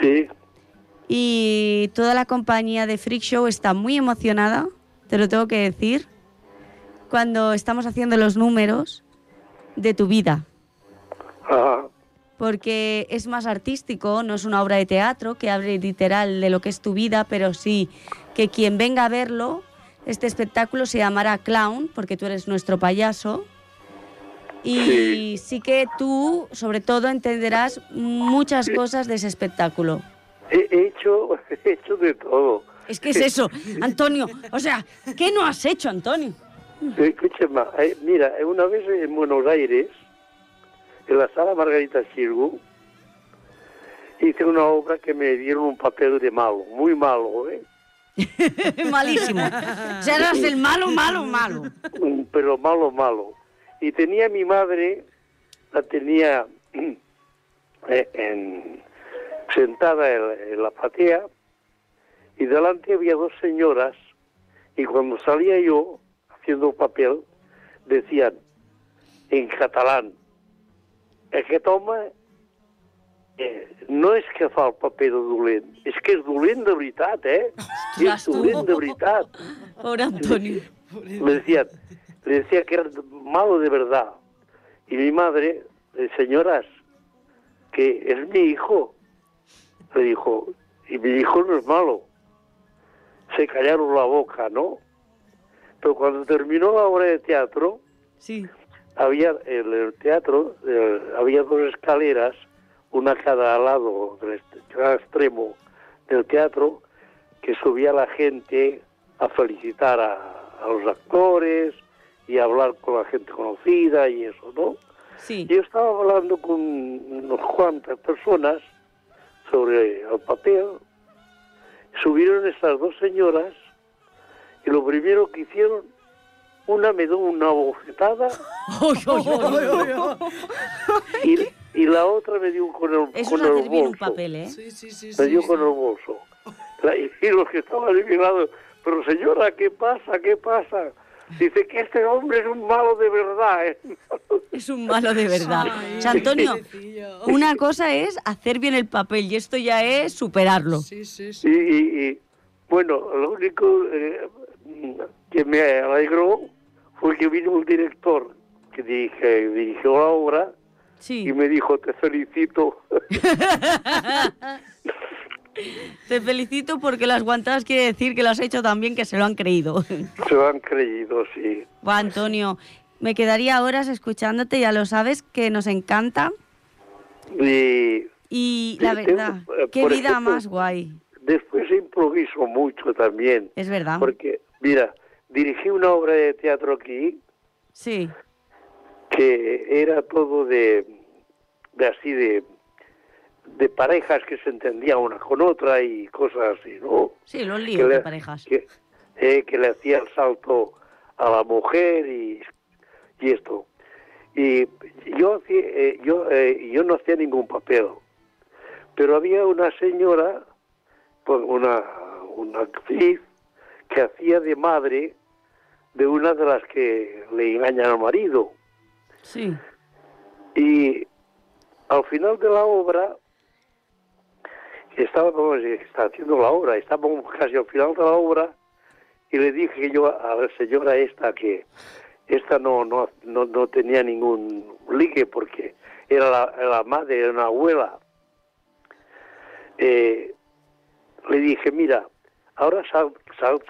Sí, Y toda la compañía de Freak Show está muy emocionada, te lo tengo que decir, cuando estamos haciendo los números de tu vida. ajá, Porque es más artístico, no es una obra de teatro que hable literal de lo que es tu vida, pero sí que quien venga a verlo, este espectáculo se llamará Clown, porque tú eres nuestro payaso. Y sí que tú, sobre todo, entenderás muchas cosas de ese espectáculo. he he hecho, <laughs> he hecho de todo. Es que es eso, Antonio. O sea, ¿qué no has hecho, Antonio? Escúchame, eh, mira, una vez en Buenos Aires, en la sala Margarita Sirgu, hice una obra que me dieron un papel de malo, muy malo, ¿eh? <laughs> Malísimo. <laughs> Sea, eras el malo, malo, malo. Mm, pero malo, malo. Y tenía mi madre, la tenía <clears throat> eh, en- sentada en, en la platea, y delante había dos señoras, y cuando salía yo haciendo papel, decían en catalán, el que toma eh, no és que fa el paper de dolent, és que és dolent de veritat, eh? Ostres, és dolent de veritat. Pobre Antonio. Le decían, le decía que era malo de verdad. Y mi madre, eh, señoras, que es mi hijo, le dijo, y mi hijo no es malo. Se callaron la boca, ¿no? Pero cuando terminó la obra de teatro, Sí. Había en el teatro eh, había dos escaleras, una cada lado del cada extremo del teatro, que subía la gente a felicitar a, a los actores y a hablar con la gente conocida y eso, ¿no? Sí. Yo estaba hablando con unas cuantas personas sobre el papel. Subieron estas dos señoras y lo primero que hicieron, una me dio una bofetada <laughs> y, y la otra me dio con el, Eso con es el hacer bien un bolso. papel, ¿eh? Sí, sí, sí. Me dio sí. con el bolso. La- y, y los que estaban a mi lado, pero señora, ¿qué pasa? ¿Qué pasa? Dice que este hombre es un malo de verdad. ¿eh? <laughs> Es un malo de verdad. Ay, o sea, Antonio, una cosa es hacer bien el papel y esto ya es superarlo. Sí, sí, Y, sí. y- y, bueno, lo único eh, que me alegró fue que vino un director que dirige, dirigió la obra Sí. y me dijo, te felicito. <laughs> Te felicito porque las guantadas quiere decir que lo has hecho tan bien que se lo han creído. <laughs> Se lo han creído, sí. Va, Antonio, me quedaría horas escuchándote, ya lo sabes, que nos encanta. Y Y la verdad, tengo, eh, qué vida ejemplo, más guay. después improviso mucho también. Es verdad. Porque, mira, dirigí una obra de teatro aquí Sí, que era todo de, de así de, de parejas que se entendían una con otra y cosas así, ¿no? sí, los líos de parejas. Que, eh, que le hacía el salto a la mujer y, y esto. Y yo, eh, yo, eh, yo no hacía ningún papel, pero había una señora, pues una, una actriz, que hacía de madre de una de las que le engañan al marido. Sí, Y al final de la obra, está haciendo la obra, estábamos casi al final de la obra, y le dije yo a la señora esta que esta no, no, no, no tenía ningún ligue porque era la, la madre, era una abuela. Eh, le dije, mira, ahora sal, sal-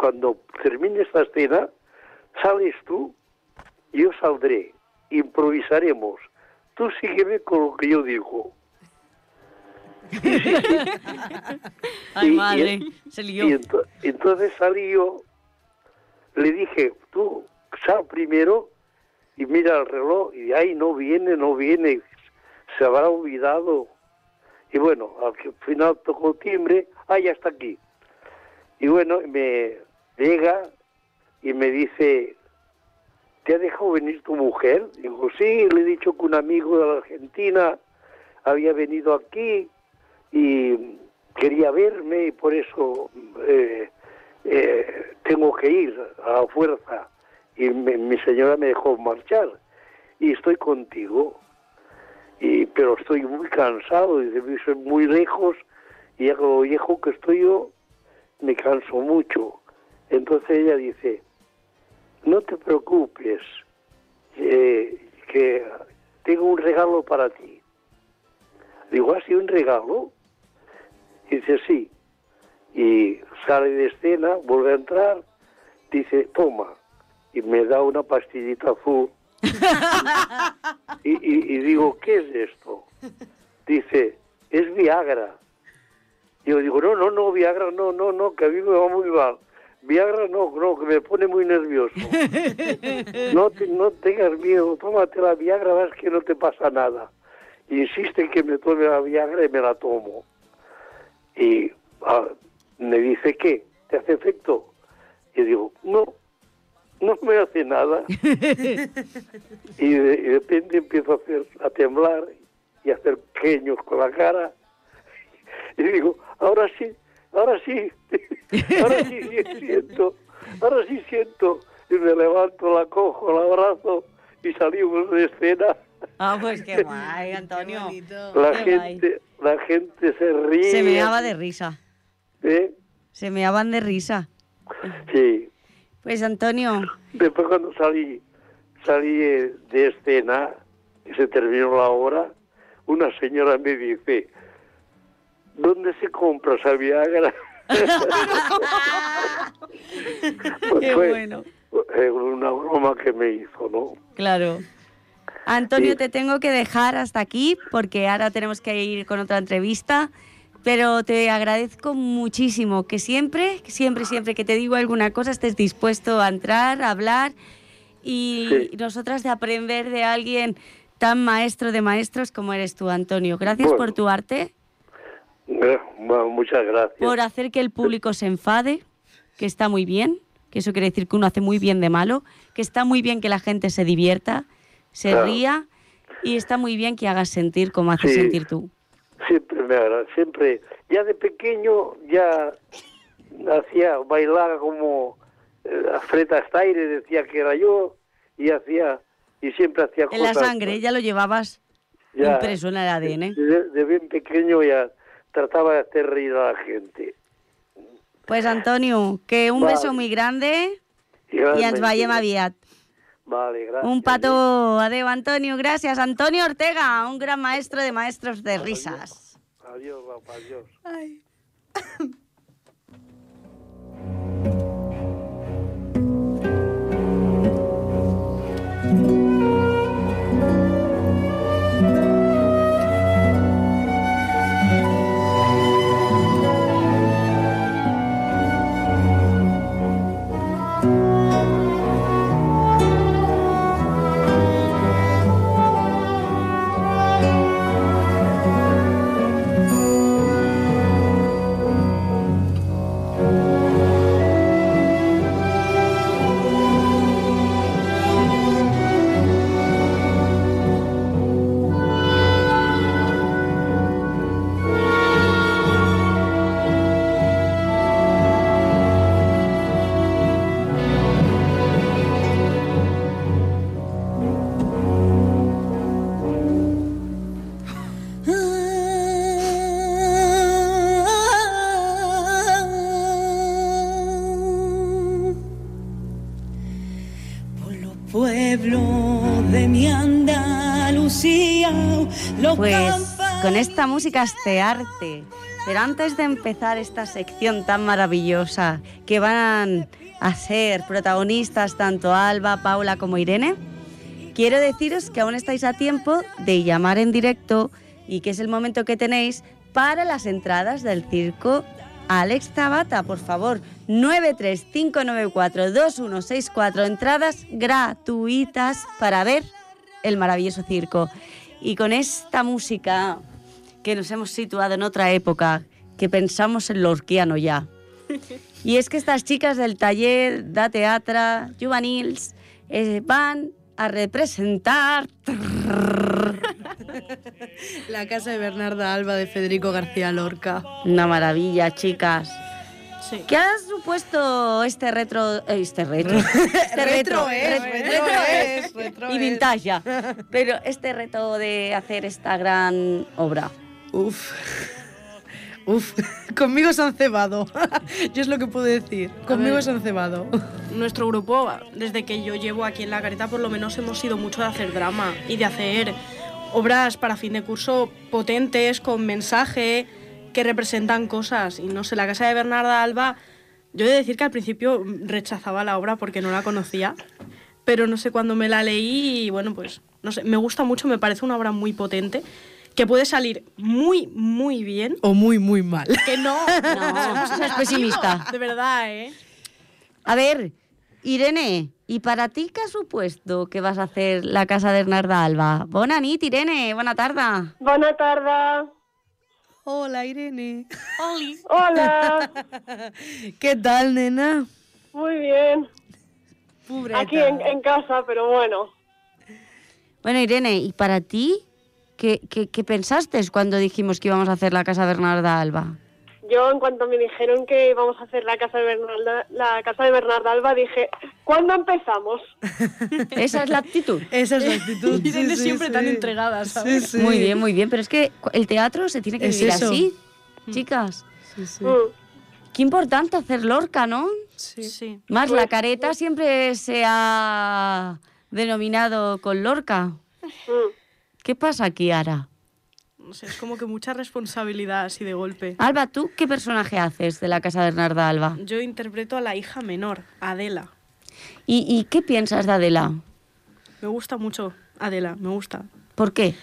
cuando termine esta escena, sales tú yo saldré, improvisaremos. Tú sígueme con lo que yo digo. <laughs> ay Y- madre, y- se lió. Y ento- entonces salí yo, le dije, tú sal primero y mira el reloj y ay, no viene, no viene, se habrá olvidado. Y bueno, al final tocó timbre, ah, ya está aquí. Y bueno, me llega y me dice, ¿te ha dejado venir tu mujer? Digo, sí, le he dicho que un amigo de la Argentina había venido aquí y quería verme y por eso eh, eh, tengo que ir a la fuerza. Y me- mi señora me dejó marchar y estoy contigo. Y, pero estoy muy cansado, dice, soy muy lejos y con lo viejo que estoy yo, me canso mucho. Entonces ella dice, no te preocupes, eh, que tengo un regalo para ti. Digo, ¿ha sido un regalo? Dice, sí. Y sale de escena, vuelve a entrar, dice, toma. Y me da una pastillita azul. <laughs> y, y- y digo, ¿qué es esto? Dice, es Viagra. Yo digo, no, no, no, Viagra, no, no, no, que a mí me va muy mal. Viagra no, no, que me pone muy nervioso. <laughs> No, te- no tengas miedo, tómate la Viagra, vas que no te pasa nada. Insiste en que me tome la Viagra y me la tomo. Y ah, me dice, ¿qué? ¿Te hace efecto? Y digo, no, no me hace nada. <laughs> y, de, y de repente empiezo a, hacer, a temblar y a hacer pequeños con la cara. Y digo, ahora sí, ahora sí, <laughs> ahora sí, sí siento, ahora sí siento. Y me levanto, la cojo, la abrazo y salimos de escena. Ah, pues qué <laughs> guay, Antonio. La Qué guay. gente, la gente se ríe. Se meaba de risa. ¿Eh? Se meaban de risa. Sí. Pues Antonio, Después cuando salí, salí eh, de escena, y se terminó la hora, una señora me dice, ¿dónde se compra esa Viagra? <laughs> Pues Qué fue bueno. eh, una broma que me hizo, ¿no? claro. Antonio, Sí. te tengo que dejar hasta aquí porque ahora tenemos que ir con otra entrevista. Pero te agradezco muchísimo que siempre, siempre, siempre que te digo alguna cosa estés dispuesto a entrar, a hablar y Sí. nosotras de aprender de alguien tan maestro de maestros como eres tú, Antonio. Gracias Bueno. por tu arte, bueno, muchas gracias. por hacer que el público se enfade, que está muy bien, que eso quiere decir que uno hace muy bien de malo, que está muy bien que la gente se divierta, se Claro. ría y está muy bien que hagas sentir como haces Sí. sentir tú. Siempre me agrada, siempre, ya de pequeño ya hacía, bailaba como eh, Fred Astaire, decía que era yo, y hacía, y siempre hacía En la cosas. sangre ya lo llevabas ya, impreso en el ADN. De, de bien pequeño ya trataba de hacer reír a la gente. Pues Antonio, que un Vale. beso muy grande y Igualmente. ens veiem aviat. Vale, gracias. Un pato, adeu Antonio, gracias. Antonio Ortega, un gran maestro de maestros de risas. Adiós, guapa, adiós. Pueblo <laughs> Pues con esta música este arte. Pero antes de empezar esta sección tan maravillosa que van a ser protagonistas tanto Alba, Paula como Irene, quiero deciros que aún estáis a tiempo de llamar en directo y que es el momento que tenéis para las entradas del circo Alex Tabata, por favor, 935942164 entradas gratuitas para ver el maravilloso circo. Y con esta música que nos hemos situado en otra época, que pensamos en lo orquiano ya. <laughs> Y es que estas chicas del taller da teatra juvenils eh, van a representar La casa de Bernarda Alba de Federico García Lorca. una maravilla, chicas. Sí. ¿Qué ha supuesto este retro, este retro, <laughs> este Retro es, ret- retro es, retro y es. vintage ya, <laughs> pero este reto de hacer esta gran obra. Uf. Uf. Conmigo se han cebado. <laughs> Yo es lo que puedo decir. Conmigo ver. se han cebado. Nuestro grupo, desde que yo llevo aquí en la careta, por lo menos hemos sido mucho de hacer drama y de hacer obras para fin de curso potentes, con mensaje, que representan cosas. Y no sé, la casa de Bernarda Alba, yo he de decir que al principio rechazaba la obra porque no la conocía, pero no sé, cuando me la leí, y bueno, pues, no sé, me gusta mucho, me parece una obra muy potente, que puede salir muy, muy bien. O muy, muy mal. Que no, <laughs> No, seas pesimista. <laughs> de verdad, ¿eh? A ver, Irene, ¿y para ti qué ha supuesto que vas a hacer la casa de Bernarda Alba? Bona nit, Irene, buena tarde. Buena tarde. Hola, Irene. Hola. <laughs> ¿Qué tal, nena? Muy bien. Pobreta. Aquí en, en casa, pero bueno. Bueno, Irene, ¿y para ti qué, qué, qué pensaste cuando dijimos que íbamos a hacer la casa Bernarda Alba? Yo, en cuanto me dijeron que íbamos a hacer la casa de Bernarda, la casa de Bernarda Alba, dije, ¿cuándo empezamos? <laughs> Esa es la actitud. Esa es la actitud. <laughs> Sí, sí, siempre sí. tan entregada, Sí, ¿sabes? sí. Muy bien, muy bien, pero es que el teatro se tiene que Es vivir eso. así, chicas. Sí, sí. Mm. Qué importante hacer Lorca, ¿no? Sí. Sí. Más la careta siempre se ha denominado con Lorca. Mm. ¿Qué pasa aquí, Ara? No sé, es como que mucha responsabilidad así de golpe. Alba, ¿tú qué personaje haces de la casa de Bernarda Alba? Yo interpreto a la hija menor, Adela. ¿Y, y qué piensas de Adela? Me gusta mucho Adela, me gusta. ¿Por qué?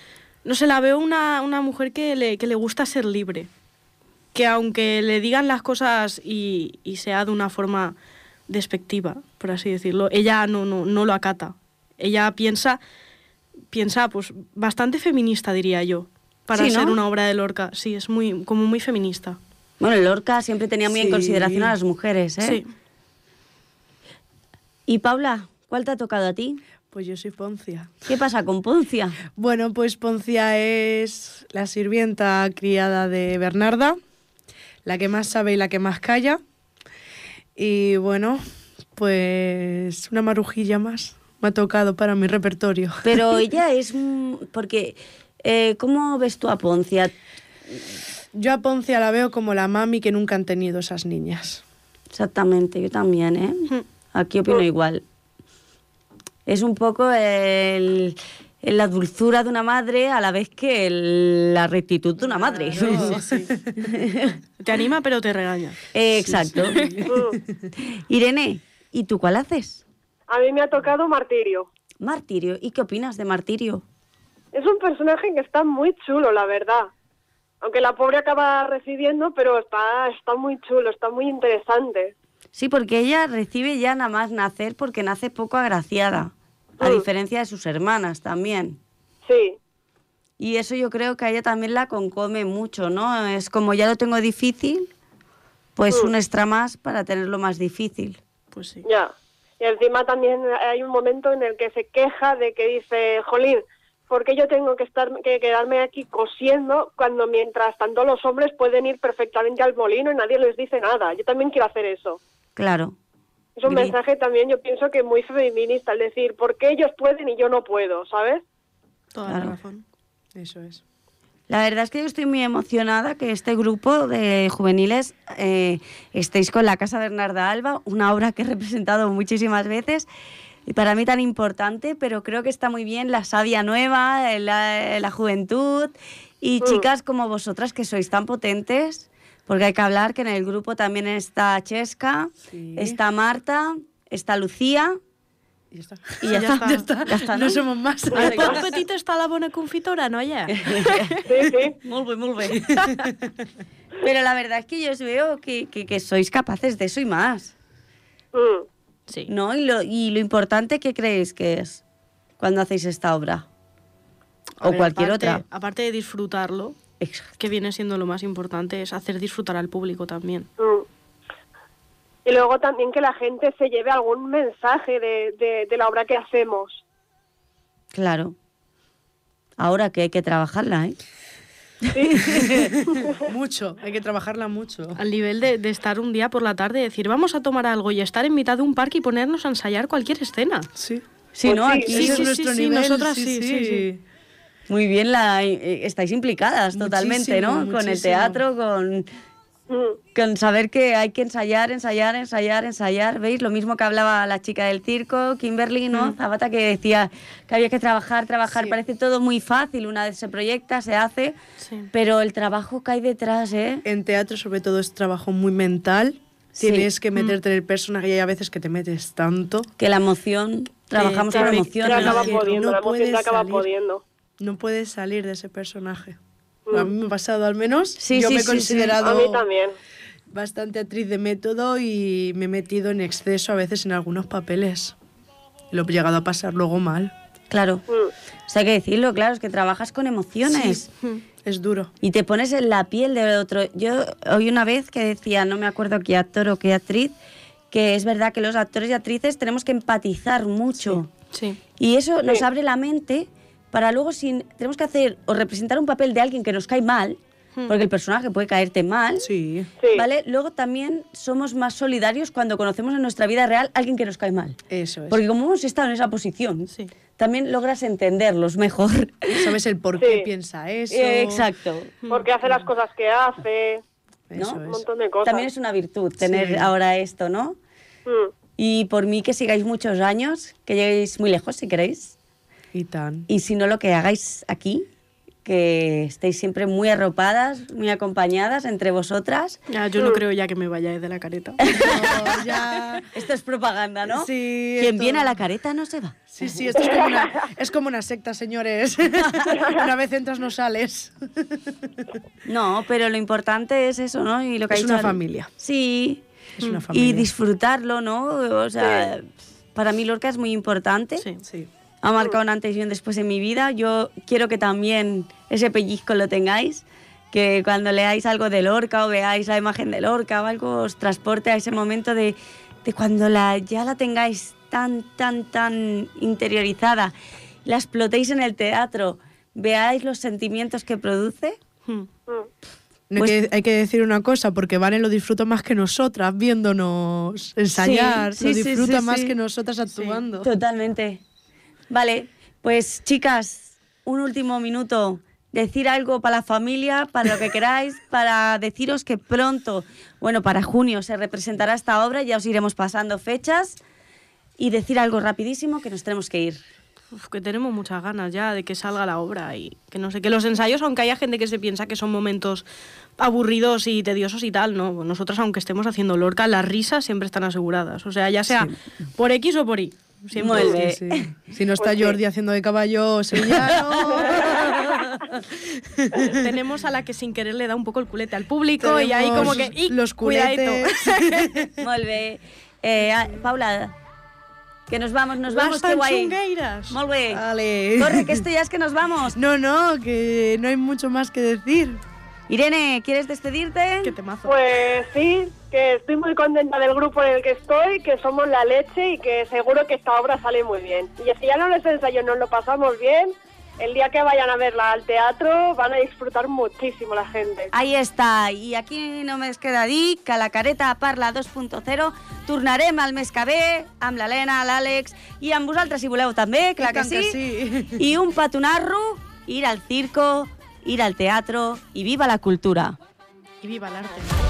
No sé, la veo una, una mujer que le, que le gusta ser libre. Que aunque le digan las cosas y, y sea de una forma despectiva, por así decirlo, ella no, no, no lo acata. Ella piensa, piensa pues bastante feminista, diría yo, para Sí, ¿no? ser una obra de Lorca. Sí, es muy, como muy feminista. Bueno, Lorca siempre tenía muy en consideración a las mujeres, ¿eh? Sí. Y Paula, ¿cuál te ha tocado a ti? Pues yo soy Poncia. ¿Qué pasa con Poncia? Bueno, pues Poncia es la sirvienta criada de Bernarda, la que más sabe y la que más calla. Y bueno, pues una marujilla más me ha tocado para mi repertorio. Pero <laughs> ella es... Porque, eh, ¿cómo ves tú a Poncia? Yo a Poncia la veo como la mami que nunca han tenido esas niñas. Exactamente, yo también, ¿eh? Aquí opino igual. Es un poco el, el- la dulzura de una madre a la vez que el- la rectitud de una madre. <laughs> Te anima pero te regaña. Eh, Exacto. <laughs> Mm. Irene, ¿y tú cuál haces? A mí me ha tocado Martirio. Martirio. ¿Y qué opinas de Martirio? Es un personaje que está muy chulo, la verdad. Aunque la pobre acaba recibiendo, pero está, está muy chulo, está muy interesante. Sí, porque ella recibe ya nada más nacer porque nace poco agraciada, a Mm. diferencia de sus hermanas también. Sí, Y eso yo creo que a ella también la concome mucho, ¿no? Es como ya lo tengo difícil, pues Mm. un extra más para tenerlo más difícil. Pues sí. ya. Y encima también hay un momento en el que se queja de que dice, Jolín, ¿por qué yo tengo que, estar, que quedarme aquí cosiendo cuando mientras tanto los hombres pueden ir perfectamente al molino y nadie les dice nada? Yo también quiero hacer eso. Claro. Es un Gri- mensaje también, yo pienso que muy feminista, es decir, ¿por qué ellos pueden y yo no puedo? ¿Sabes? Toda Claro. la razón. Eso es. La verdad es que yo estoy muy emocionada que este grupo de juveniles eh, estéis con la Casa Bernarda Alba, una obra que he representado muchísimas veces y para mí tan importante, pero creo que está muy bien la savia nueva, la, la juventud y Mm. chicas como vosotras que sois tan potentes, porque hay que hablar que en el grupo también está Chesca, Sí. está Marta, está Lucía Y ya está. y ya, <laughs> Ya está, está. ya está, ya está, No ¿no? somos más. El poc petit està la bona confitora, noia? Sí, <laughs> sí. Muy bien, muy bien. Pero la verdad es que yo os veo que, que- que sois capaces de eso y más, Mm. Sí. ¿no? Y lo, y lo importante que creéis que es cuando hacéis esta obra. A O ver, cualquier aparte- otra. Aparte de disfrutarlo, que viene siendo lo más importante, es hacer disfrutar al público también. Mm. y luego también que la gente se lleve algún mensaje de, de, de la obra que hacemos. Claro. Ahora que hay que trabajarla, ¿eh? <laughs> mucho, hay que trabajarla mucho. Al nivel de, de estar un día por la tarde y decir, vamos a tomar algo y estar en mitad de un parque y ponernos a ensayar cualquier escena. Sí. Sí, ¿no? Aquí Sí, sí, sí, sí, nosotras sí, sí, sí. Muy bien, la, eh, estáis implicadas totalmente, ¿no? Muchísimo, Con el teatro, con, con saber que hay que ensayar, ensayar, ensayar, ensayar. ¿Veis? Lo mismo que hablaba la chica del circo, Kimberly, ¿no? Zabata, que decía que había que trabajar, trabajar. Parece todo muy fácil. Una vez se proyecta, se hace, pero el trabajo que hay detrás, ¿eh? En teatro, sobre todo, es trabajo muy mental. Sí. Tienes que Mm. meterte en el personaje y hay a veces que te metes tanto. Que la emoción, trabajamos te- con emoción. ¿no? acaba que pudiendo, no la emoción te puedes acaba salir. pudiendo. No puedes salir de ese personaje. A mí me ha pasado al menos. Sí, Yo sí, me he sí, sí. considerado A mí también. bastante actriz de método y me he metido en exceso a veces en algunos papeles. Lo he llegado a pasar luego mal. Claro. Mm. O sea, hay que decirlo, claro, es que trabajas con emociones. Es duro. Y te pones en la piel de otro. Yo oí una vez que decía, no me acuerdo qué actor o qué actriz, que es verdad que los actores y actrices tenemos que empatizar mucho. Sí. Y eso nos abre la mente para luego, si tenemos que hacer o representar un papel de alguien que nos cae mal, porque el personaje puede caerte mal, Sí. ¿vale? Luego también somos más solidarios cuando conocemos en nuestra vida real a alguien que nos cae mal. Eso es. Porque como hemos estado en esa posición, también logras entenderlos mejor. <laughs> Sabes el por qué piensa eso. Eh, Exacto. Porque hace las cosas que hace. ¿no? Un montón de cosas. También es una virtud tener Sí. ahora esto, ¿no? Mm. Y por mí que sigáis muchos años, que lleguéis muy lejos si queréis. Y. Y si no, lo que hagáis aquí, que estéis siempre muy arropadas, muy acompañadas entre vosotras. Ya, yo no creo ya que me vaya de la careta. <laughs> No, ya. Esto es propaganda, ¿no? Sí. Quien esto- viene a la careta no se va. Sí, sí, esto es como una, es como una secta, señores. <laughs> una vez entras, no sales. No, pero lo importante es eso, ¿no? Y lo que ha Es dicho una familia. Sí. Es una Y familia. disfrutarlo, ¿no? O sea, para mí Lorca es muy importante. Sí. Sí. Ha marcado un antes y un después en mi vida. Yo quiero que también ese pellizco lo tengáis, que cuando leáis algo de Lorca o veáis la imagen de Lorca o algo os transporte a ese momento de, de cuando la, ya la tengáis tan, tan, tan interiorizada, la explotéis en el teatro, veáis los sentimientos que produce. Hmm. Pues- hay, que, hay que decir una cosa, porque Vane lo disfruta más que nosotras viéndonos ensayar, Sí, lo sí, sí, disfruta sí, más sí. que nosotras actuando. Totalmente. Vale, pues chicas, un último minuto. Decir algo para la familia, para lo que queráis, <laughs> para deciros que pronto, bueno, para junio se representará esta obra, ya os iremos pasando fechas. Y decir algo rapidísimo que nos tenemos que ir. Uf, que tenemos muchas ganas ya de que salga la obra y que no sé, que los ensayos, aunque haya gente que se piensa que son momentos aburridos y tediosos y tal, no, nosotras aunque estemos haciendo Lorca, las risas siempre están aseguradas, o sea, ya sea por X o por Y. Siempre. Muy bien. Sí, sí. <laughs> Si no está Pues sí. Jordi haciendo de caballo sevillano. <laughs> Tenemos a la que sin querer le da un poco el culete al público y ahí como que Tenemos ¡y, los cuidadito! culetes. <laughs> Molt bé. Eh, ah, Paula, que nos vamos, nos Las vamos, qué guay. Molt bé. Vale. Corre, que esto ya es que nos vamos. No, no, que no hay mucho más que decir. Irene, ¿quieres despedirte? ¡Qué temazo! Pues sí, que estoy muy contenta del grupo en el que estoy, que somos la leche y que seguro que esta obra sale muy bien. Y si ya no les ensayo, nos lo pasamos bien, el día que vayan a verla al teatro van a disfrutar muchísimo la gente. Ahí està, i aquí només queda dir que la Careta Parla 2.0 tornarem al mes que ve amb l'Helena, l'Àlex i amb vosaltres si voleu també, clar I que sí. que sí. I un patonarro, ir al circo, ir al teatro i viva la cultura. Y viva el arte.